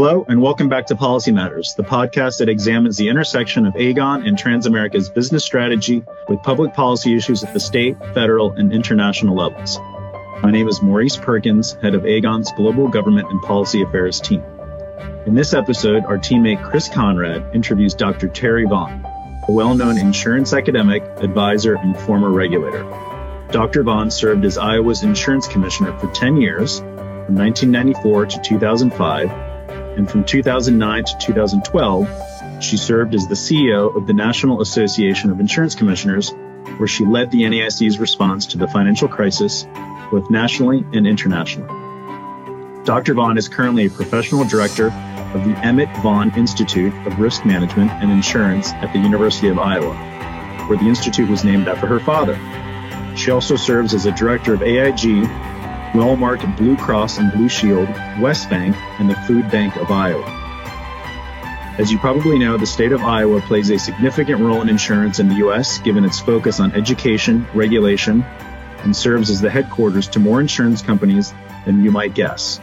Hello, and welcome back to Policy Matters, the podcast that examines the intersection of Aegon and Transamerica's business strategy with public policy issues at the state, federal, and international levels. My name is Maurice Perkins, head of Aegon's Global Government and Policy Affairs team. In this episode, our teammate Chris Conrad interviews Dr. Terri Vaughan, a well-known insurance academic, advisor, and former regulator. Dr. Vaughan served as Iowa's insurance commissioner for 10 years, from 1994 to 2005, and from 2009 to 2012, she served as the CEO of the National Association of Insurance Commissioners, where she led the NAIC's response to the financial crisis, both nationally and internationally. Dr. Vaughan is currently a professional director of the Emmett Vaughan Institute of Risk Management and Insurance at the University of Iowa, where the institute was named after her father. She also serves as a director of AIG, Wellmark Blue Cross and Blue Shield, West Bank, and the Food Bank of Iowa. As you probably know, the state of Iowa plays a significant role in insurance in the U.S., given its focus on education, regulation, and serves as the headquarters to more insurance companies than you might guess.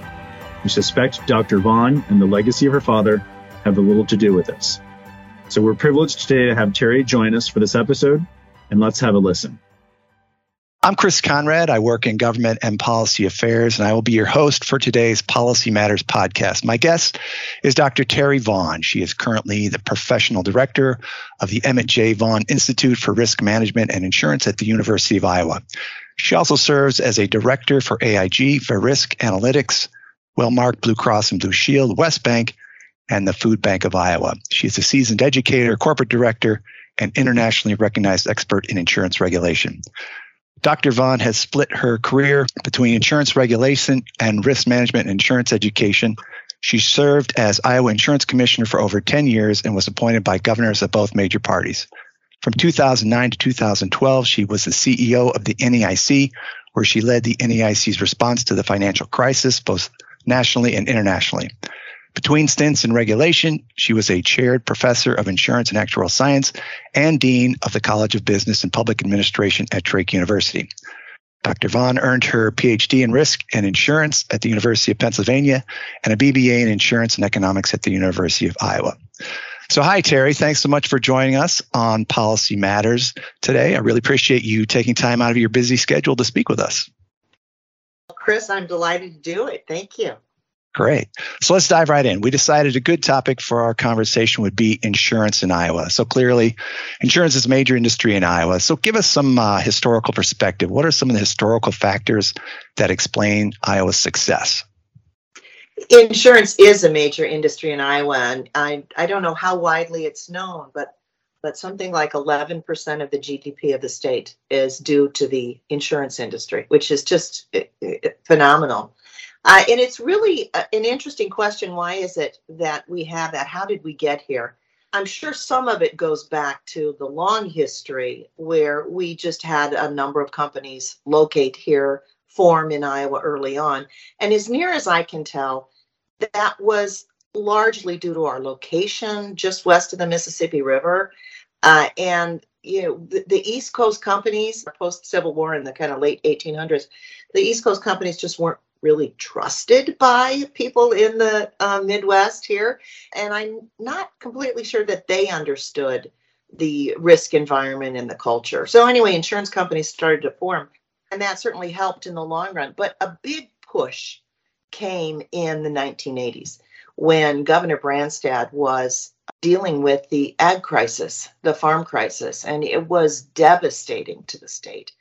We suspect Dr. Vaughan and the legacy of her father have a little to do with this. So we're privileged today to have Terri join us for this episode, and let's have a listen. I'm Chris Conrad. I work in government and policy affairs, and I will be your host for today's Policy Matters podcast. My guest is Dr. Terri Vaughan. She is currently the professional director of the Emmett J. Vaughan Institute for Risk Management and Insurance at the University of Iowa. She also serves as a director for AIG Verisk Analytics, Wellmark Blue Cross and Blue Shield, West Bank, and the Food Bank of Iowa. She is a seasoned educator, corporate director, and internationally recognized expert in insurance regulation. Dr. Vaughan has split her career between insurance regulation and risk management and insurance education. She served as Iowa Insurance Commissioner for over 10 years and was appointed by governors of both major parties. From 2009 to 2012, she was the CEO of the NAIC, where she led the NAIC's response to the financial crisis, both nationally and internationally. Between stints in regulation, she was a chaired professor of insurance and actuarial science and dean of the College of Business and Public Administration at Drake University. Dr. Vaughan earned her PhD in risk and insurance at the University of Pennsylvania and a BBA in insurance and economics at the University of Iowa. So, hi, Terri. Thanks so much for joining us on Policy Matters today. I really appreciate you taking time out of your busy schedule to speak with us. Chris, I'm delighted to do it. Thank you. Great. So let's dive right in. We decided a good topic for our conversation would be insurance in Iowa. So clearly, insurance is a major industry in Iowa. So give us some uh, historical perspective. What are some of the historical factors that explain Iowa's success? Insurance is a major industry in Iowa, and I, I don't know how widely it's known, but but something like 11% of the GDP of the state is due to the insurance industry, which is just eh, eh, phenomenal. Uh, and it's really uh, an interesting question. Why is it that we have that? How did we get here? I'm sure some of it goes back to the long history where we just had a number of companies locate here, form in Iowa early on. And as near as I can tell, that was largely due to our location just west of the Mississippi River. Uh, and you know the, the, east coast companies post civil war in the kind of late 1800s the east coast companies just weren't really trusted by people in the uh, Midwest here. And I'm not completely sure that they understood the risk environment and the culture. So, anyway, insurance companies started to form, and that certainly helped in the long run. But a big push came in the 1980s when Governor Branstad was dealing with the ag crisis, the farm crisis, and it was devastating to the state.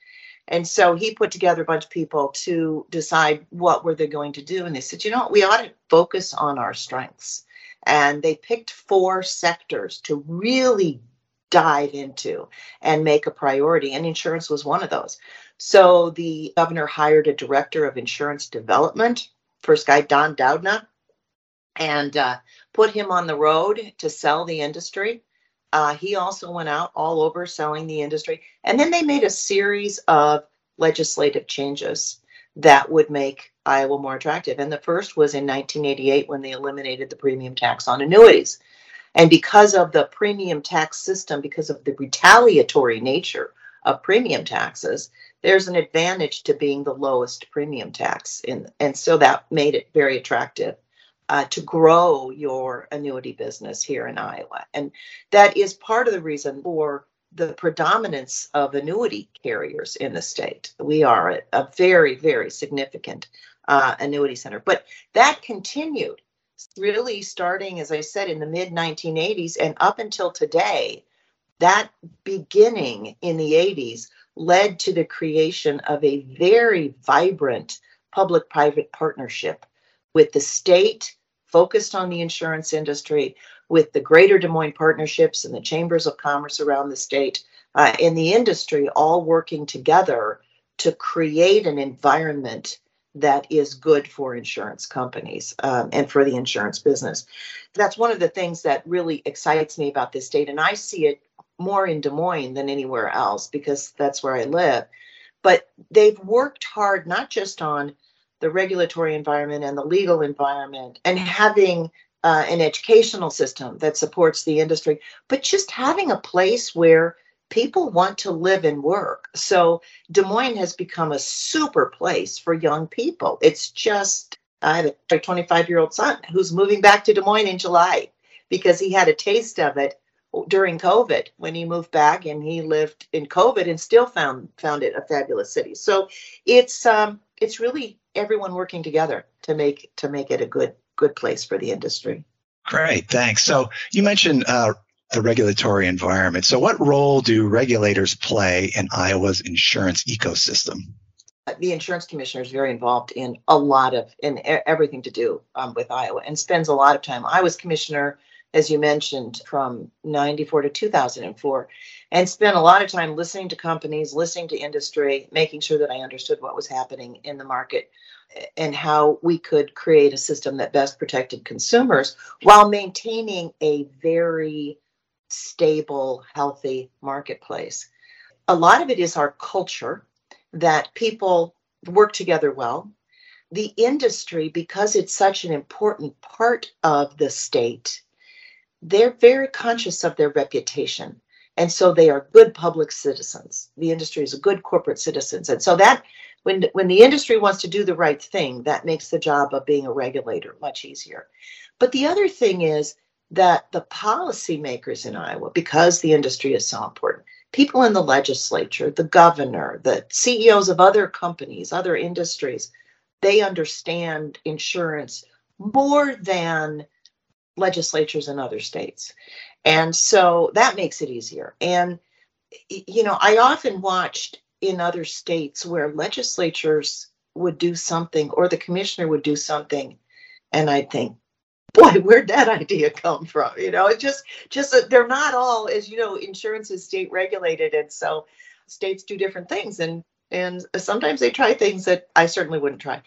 And so he put together a bunch of people to decide what were they going to do. And they said, you know what, we ought to focus on our strengths. And they picked four sectors to really dive into and make a priority. And insurance was one of those. So the governor hired a director of insurance development, first guy, Don Doudna, and uh, put him on the road to sell the industry. Uh, he also went out all over selling the industry. And then they made a series of legislative changes that would make Iowa more attractive. And the first was in 1988 when they eliminated the premium tax on annuities. And because of the premium tax system, because of the retaliatory nature of premium taxes, there's an advantage to being the lowest premium tax. In, and so that made it very attractive uh, to grow your annuity business here in Iowa. And that is part of the reason for the predominance of annuity carriers in the state. We are a, a very, very significant uh, annuity center. But that continued really starting, as I said, in the mid 1980s and up until today. That beginning in the 80s led to the creation of a very vibrant public private partnership with the state focused on the insurance industry, with the Greater Des Moines partnerships and the chambers of commerce around the state, uh, and the industry all working together to create an environment that is good for insurance companies um, and for the insurance business. That's one of the things that really excites me about this state, and I see it more in Des Moines than anywhere else because that's where I live. But they've worked hard not just on the regulatory environment and the legal environment and having uh, an educational system that supports the industry, but just having a place where people want to live and work. So Des Moines has become a super place for young people. It's just, I have a 25 year old son who's moving back to Des Moines in July because he had a taste of it during COVID when he moved back and he lived in COVID and still found found it a fabulous city. So it's um it's really everyone working together to make to make it a good good place for the industry. Great, thanks. So you mentioned uh, the regulatory environment. So what role do regulators play in Iowa's insurance ecosystem? The insurance commissioner is very involved in a lot of in everything to do um, with Iowa and spends a lot of time. I was commissioner as you mentioned, from 94 to 2004, and spent a lot of time listening to companies, listening to industry, making sure that I understood what was happening in the market and how we could create a system that best protected consumers while maintaining a very stable, healthy marketplace. A lot of it is our culture that people work together well. The industry, because it's such an important part of the state, they're very conscious of their reputation. And so they are good public citizens. The industry is a good corporate citizens. And so that when when the industry wants to do the right thing, that makes the job of being a regulator much easier. But the other thing is that the policymakers in Iowa, because the industry is so important, people in the legislature, the governor, the CEOs of other companies, other industries, they understand insurance more than legislatures in other states. And so that makes it easier. And, you know, I often watched in other states where legislatures would do something or the commissioner would do something. And I'd think, boy, where'd that idea come from? You know, it just, just, they're not all, as you know, insurance is state regulated. And so states do different things. And, and sometimes they try things that I certainly wouldn't try.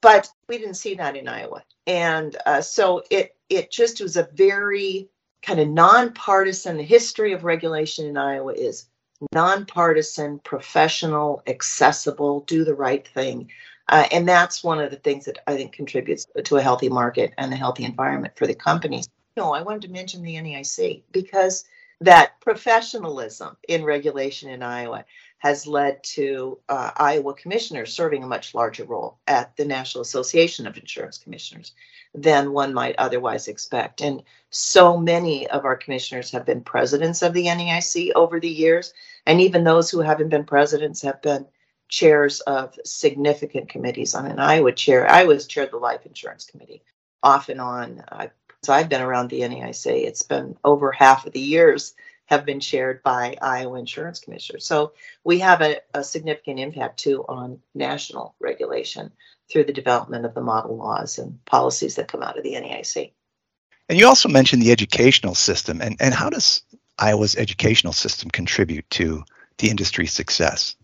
But we didn't see that in Iowa. And uh, so it, it just was a very kind of nonpartisan. The history of regulation in Iowa is nonpartisan, professional, accessible, do the right thing. Uh, and that's one of the things that I think contributes to a healthy market and a healthy environment for the companies. No, I wanted to mention the NAIC because that professionalism in regulation in Iowa has led to uh, Iowa commissioners serving a much larger role at the National Association of Insurance Commissioners than one might otherwise expect. And so many of our commissioners have been presidents of the NAIC over the years. And even those who haven't been presidents have been chairs of significant committees. I mean, I would chair, I was chair of the Life Insurance Committee off and on. I, so I've been around the NAIC. It's been over half of the years have been shared by Iowa insurance commissioners. So we have a, a significant impact too on national regulation through the development of the model laws and policies that come out of the NAIC. And you also mentioned the educational system. And, and how does Iowa's educational system contribute to the industry's success?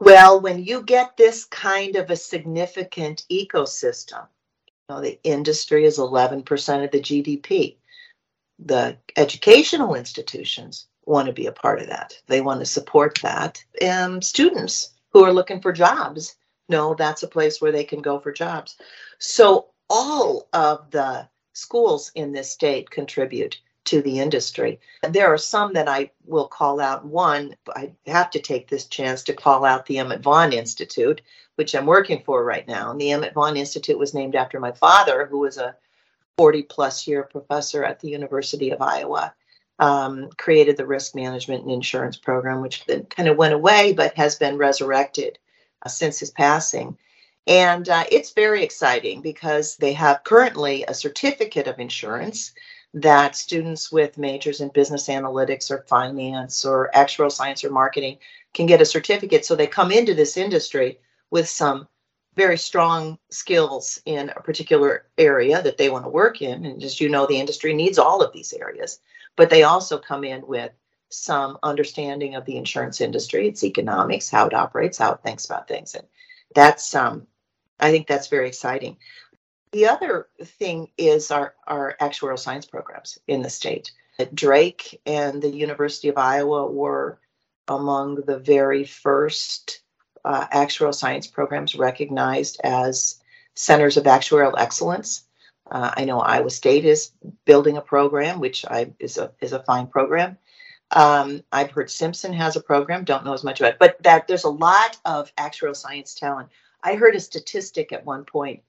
Well, when you get this kind of a significant ecosystem, you know, the industry is 11% of the GDP. The educational institutions want to be a part of that. They want to support that. And students who are looking for jobs no, that's a place where they can go for jobs. So all of the schools in this state contribute to the industry. There are some that I will call out. One, I have to take this chance to call out the Emmett Vaughan Institute, which I'm working for right now. And the Emmett Vaughan Institute was named after my father, who was a 40 plus year professor at the University of Iowa. Um, created the risk management and insurance program, which then kind of went away but has been resurrected uh, since his passing. And uh, it's very exciting because they have currently a certificate of insurance that students with majors in business analytics or finance or actuarial science or marketing can get a certificate. So they come into this industry with some very strong skills in a particular area that they want to work in. And as you know, the industry needs all of these areas, but they also come in with some understanding of the insurance industry, its economics, how it operates, how it thinks about things. And that's, um, I think that's very exciting. The other thing is our, our actuarial science programs in the state. Drake and the University of Iowa were among the very first uh, actuarial science programs recognized as centers of actuarial excellence. Uh, I know Iowa State is building a program, which I, is a is a fine program. Um, I've heard Simpson has a program. Don't know as much about it, but that there's a lot of actuarial science talent. I heard a statistic at one point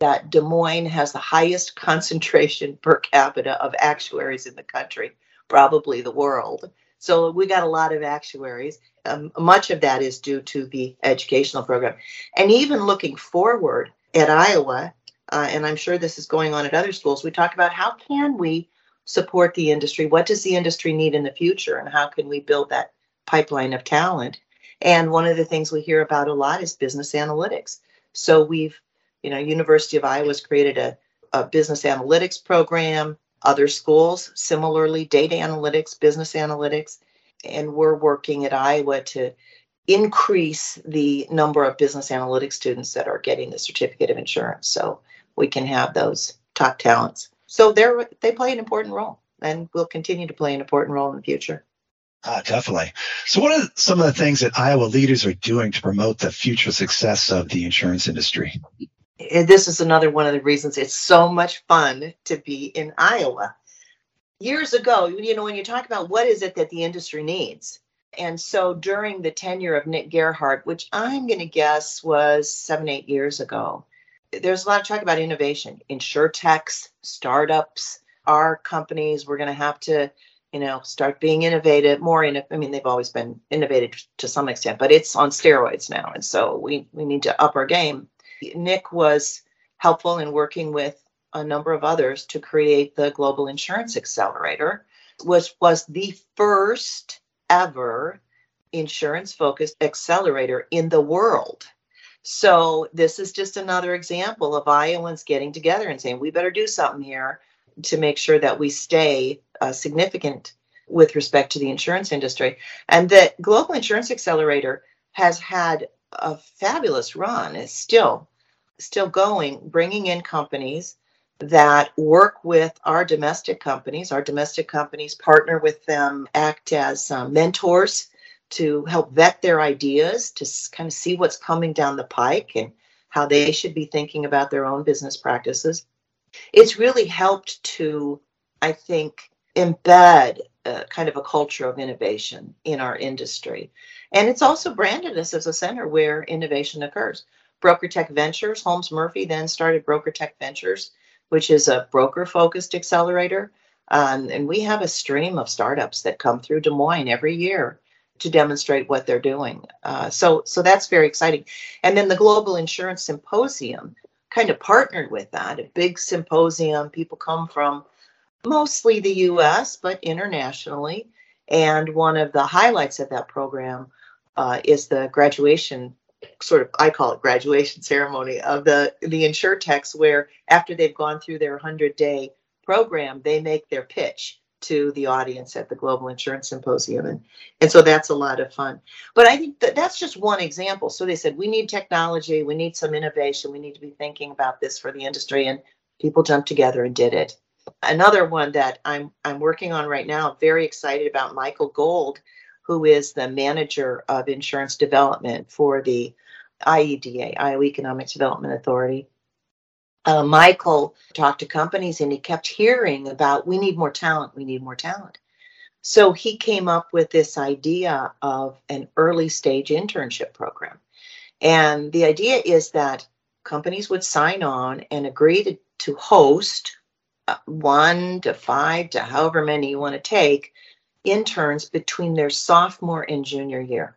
that Des Moines has the highest concentration per capita of actuaries in the country, probably the world. So we got a lot of actuaries. Um, much of that is due to the educational program. And even looking forward at Iowa, uh, and I'm sure this is going on at other schools, we talk about how can we support the industry? What does the industry need in the future? And how can we build that pipeline of talent? And one of the things we hear about a lot is business analytics. So we've, you know, University of Iowa's created a, a business analytics program other schools, similarly, data analytics, business analytics. And we're working at Iowa to increase the number of business analytics students that are getting the certificate of insurance so we can have those top talents. So they're they play an important role and will continue to play an important role in the future. Uh, definitely. So, what are some of the things that Iowa leaders are doing to promote the future success of the insurance industry? this is another one of the reasons it's so much fun to be in Iowa. Years ago, you know, when you talk about what is it that the industry needs, and so during the tenure of Nick Gerhart, which I'm going to guess was seven, eight years ago, there's a lot of talk about innovation, insure techs, startups, our companies. We're going to have to, you know, start being innovative, more in. I mean, they've always been innovative to some extent, but it's on steroids now, and so we we need to up our game. Nick was helpful in working with a number of others to create the Global Insurance Accelerator, which was the first ever insurance focused accelerator in the world. So, this is just another example of Iowans getting together and saying, we better do something here to make sure that we stay uh, significant with respect to the insurance industry. And the Global Insurance Accelerator has had a fabulous run is still still going bringing in companies that work with our domestic companies. Our domestic companies partner with them act as um, mentors to help vet their ideas to kind of see what's coming down the pike and how they should be thinking about their own business practices. It's really helped to i think embed a, kind of a culture of innovation in our industry. And it's also branded us as a center where innovation occurs. Broker Tech Ventures, Holmes Murphy then started Broker Tech Ventures, which is a broker focused accelerator. Um, and we have a stream of startups that come through Des Moines every year to demonstrate what they're doing. Uh, so, so that's very exciting. And then the Global Insurance Symposium kind of partnered with that, a big symposium. People come from mostly the US, but internationally. And one of the highlights of that program uh, is the graduation sort of I call it graduation ceremony of the the insure techs where after they've gone through their 100 day program they make their pitch to the audience at the global insurance symposium. And and so that's a lot of fun. But i think that that's just one example. So they said we need technology we need some innovation we need to be thinking about this for the industry. And people jumped together and did it. Another one that i'm i'm working on right now very excited about michael gold who is the manager of insurance development for the IEDA, Iowa Economic Development Authority. Uh, Michael talked to companies and he kept hearing about we need more talent, we need more talent. So he came up with this idea of an early stage internship program. And the idea is that companies would sign on and agree to, to host uh, one to five to however many you want to take interns between their sophomore and junior year.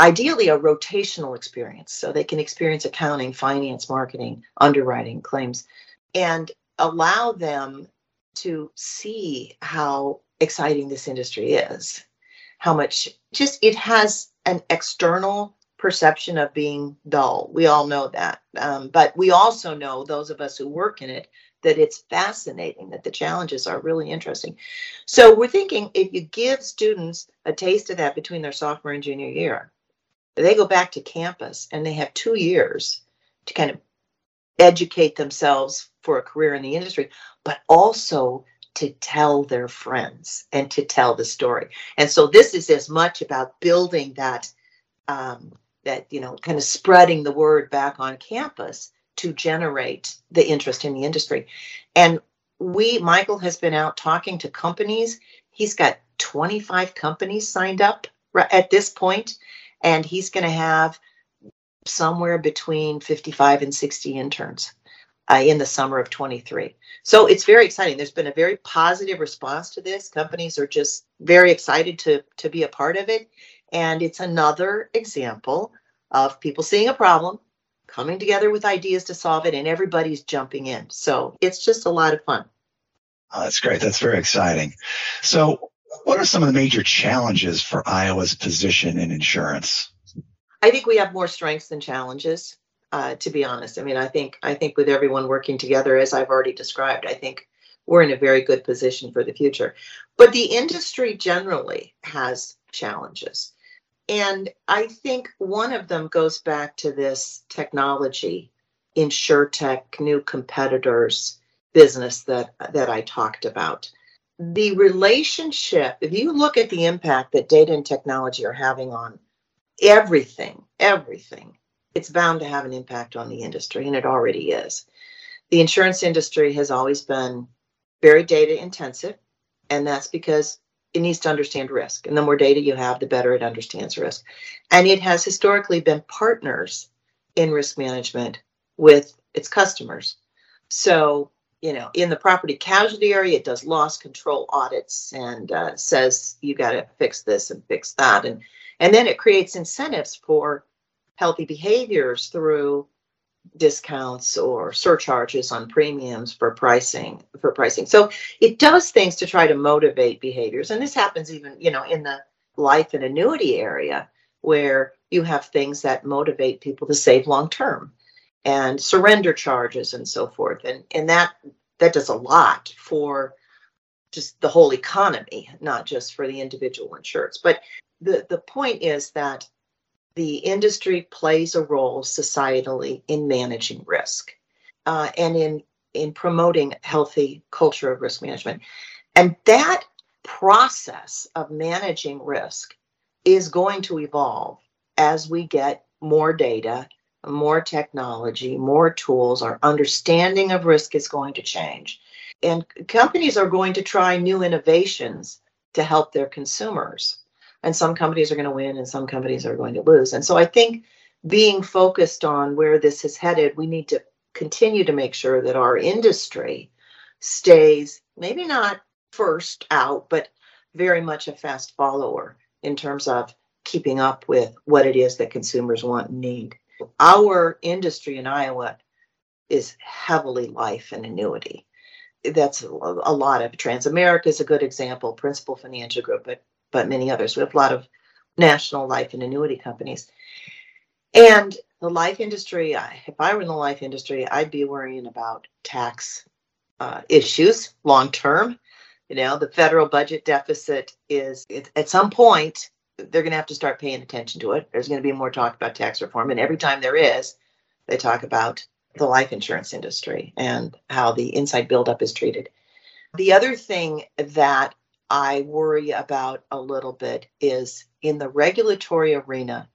Ideally, a rotational experience so they can experience accounting, finance, marketing, underwriting, claims, and allow them to see how exciting this industry is. How much just it has an external perception of being dull. We all know that. Um, but we also know, those of us who work in it, that it's fascinating, that the challenges are really interesting. So we're thinking if you give students a taste of that between their sophomore and junior year, they go back to campus and they have two years to kind of educate themselves for a career in the industry, but also to tell their friends and to tell the story. And so this is as much about building that um, that you know kind of spreading the word back on campus to generate the interest in the industry. And we Michael has been out talking to companies. He's got 25 companies signed up at this point and he's going to have somewhere between 55 and 60 interns uh, in the summer of 23. So it's very exciting. There's been a very positive response to this. Companies are just very excited to, to be a part of it. And it's another example of people seeing a problem, coming together with ideas to solve it, and everybody's jumping in. So it's just a lot of fun. Oh, that's great. That's very exciting. So, what are some of the major challenges for Iowa's position in insurance? I think we have more strengths than challenges uh, to be honest. I mean, I think I think with everyone working together, as I've already described, I think we're in a very good position for the future. But the industry generally has challenges. And I think one of them goes back to this technology, insurtech, new competitors business that that I talked about. The relationship, if you look at the impact that data and technology are having on everything, everything, it's bound to have an impact on the industry, and it already is. The insurance industry has always been very data intensive, and that's because it needs to understand risk. And the more data you have, the better it understands risk. And it has historically been partners in risk management with its customers. So, you know, in the property casualty area, it does loss control audits and uh, says you got to fix this and fix that, and and then it creates incentives for healthy behaviors through discounts or surcharges on premiums for pricing for pricing. So it does things to try to motivate behaviors. And this happens even you know in the life and annuity area where you have things that motivate people to save long term and surrender charges and so forth. And and that that does a lot for just the whole economy not just for the individual insurance but the the point is that the industry plays a role societally in managing risk uh, and in in promoting healthy culture of risk management. And that process of managing risk is going to evolve as we get more data more technology more tools. Our understanding of risk is going to change. And companies are going to try new innovations to help their consumers and some companies are going to win and some companies are going to lose. And so I think being focused on where this is headed, we need to continue to make sure that our industry stays maybe not first out, but very much a fast follower in terms of keeping up with what it is that consumers want and need. Our industry in Iowa is heavily life and annuity. That's a lot of Transamerica is a good example, Principal Financial Group, but but many others. We have a lot of national life and annuity companies. And the life industry, if I were in the life industry, I'd be worrying about tax uh, issues long term. You know, the federal budget deficit is at some point they're going to have to start paying attention to it. There's going to be more talk about tax reform, and every time there is, they talk about the life insurance industry and how the inside buildup is treated. The other thing that I worry about a little bit is in the regulatory arena,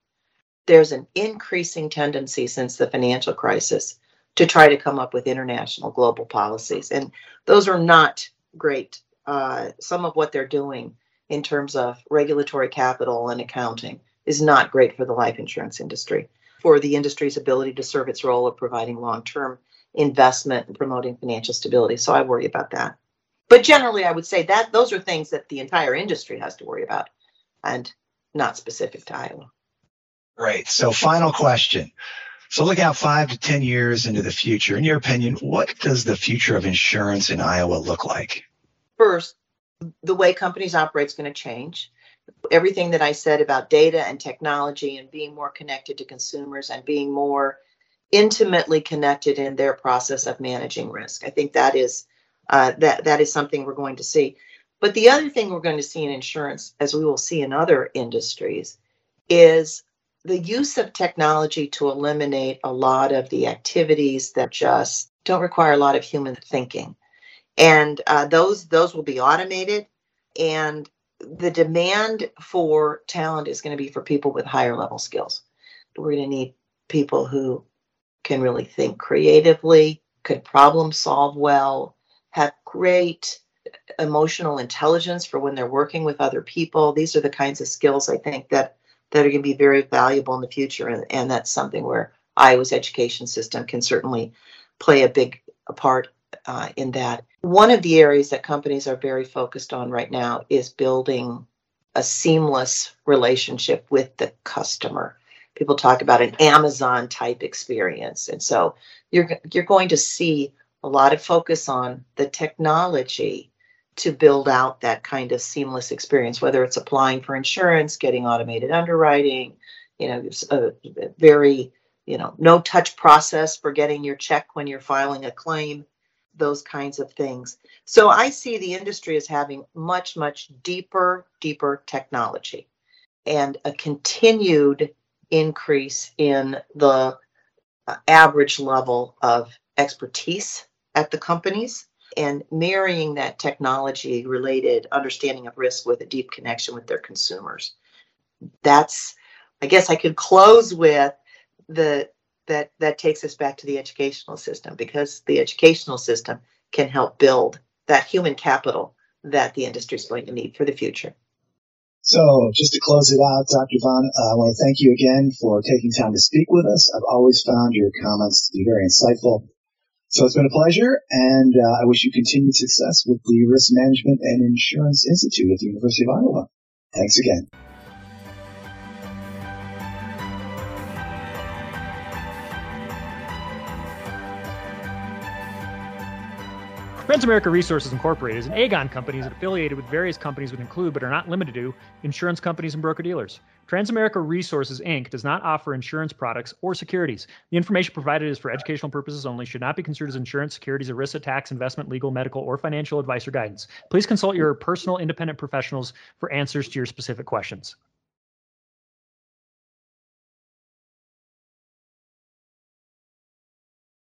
there's an increasing tendency since the financial crisis to try to come up with international global policies. And those are not great. Uh, some of what they're doing in terms of regulatory capital and accounting is not great for the life insurance industry, for the industry's ability to serve its role of providing long term investment and promoting financial stability. So I worry about that. But generally, I would say that those are things that the entire industry has to worry about and not specific to Iowa. Right. So, final question. So, look out five to 10 years into the future. In your opinion, what does the future of insurance in Iowa look like? First, the way companies operate is going to change. Everything that I said about data and technology and being more connected to consumers and being more intimately connected in their process of managing risk. I think that is uh, that that is something we're going to see. But the other thing we're going to see in insurance, as we will see in other industries, is the use of technology to eliminate a lot of the activities that just don't require a lot of human thinking and uh, those those will be automated and the demand for talent is going to be for people with higher level skills we're going to need people who can really think creatively could problem solve well have great emotional intelligence for when they're working with other people these are the kinds of skills i think that that are going to be very valuable in the future and, and that's something where iowa's education system can certainly play a big part uh, in that. One of the areas that companies are very focused on right now is building a seamless relationship with the customer. People talk about an Amazon type experience. And so you're you're going to see a lot of focus on the technology to build out that kind of seamless experience, whether it's applying for insurance, getting automated underwriting, you know, a very, you know, no touch process for getting your check when you're filing a claim those kinds of things. So I see the industry as having much, much deeper, deeper technology and a continued increase in the uh, average level of expertise at the companies and marrying that technology related understanding of risk with a deep connection with their consumers. That's, I guess I could close with the that that takes us back to the educational system because the educational system can help build that human capital that the industry is going to need for the future. So, just to close it out, Dr. Vaughan, uh, I want to thank you again for taking time to speak with us. I've always found your comments to be very insightful. So, it's been a pleasure, and uh, I wish you continued success with the Risk Management and Insurance Institute at the University of Iowa. Thanks again. Transamerica Resources Incorporated is an Aegon company is affiliated with various companies that include but are not limited to insurance companies and broker dealers. Transamerica Resources Inc. does not offer insurance products or securities. The information provided is for educational purposes only, should not be considered as insurance, securities, ERISA, tax, investment, legal, medical, or financial advice or guidance. Please consult your personal independent professionals for answers to your specific questions.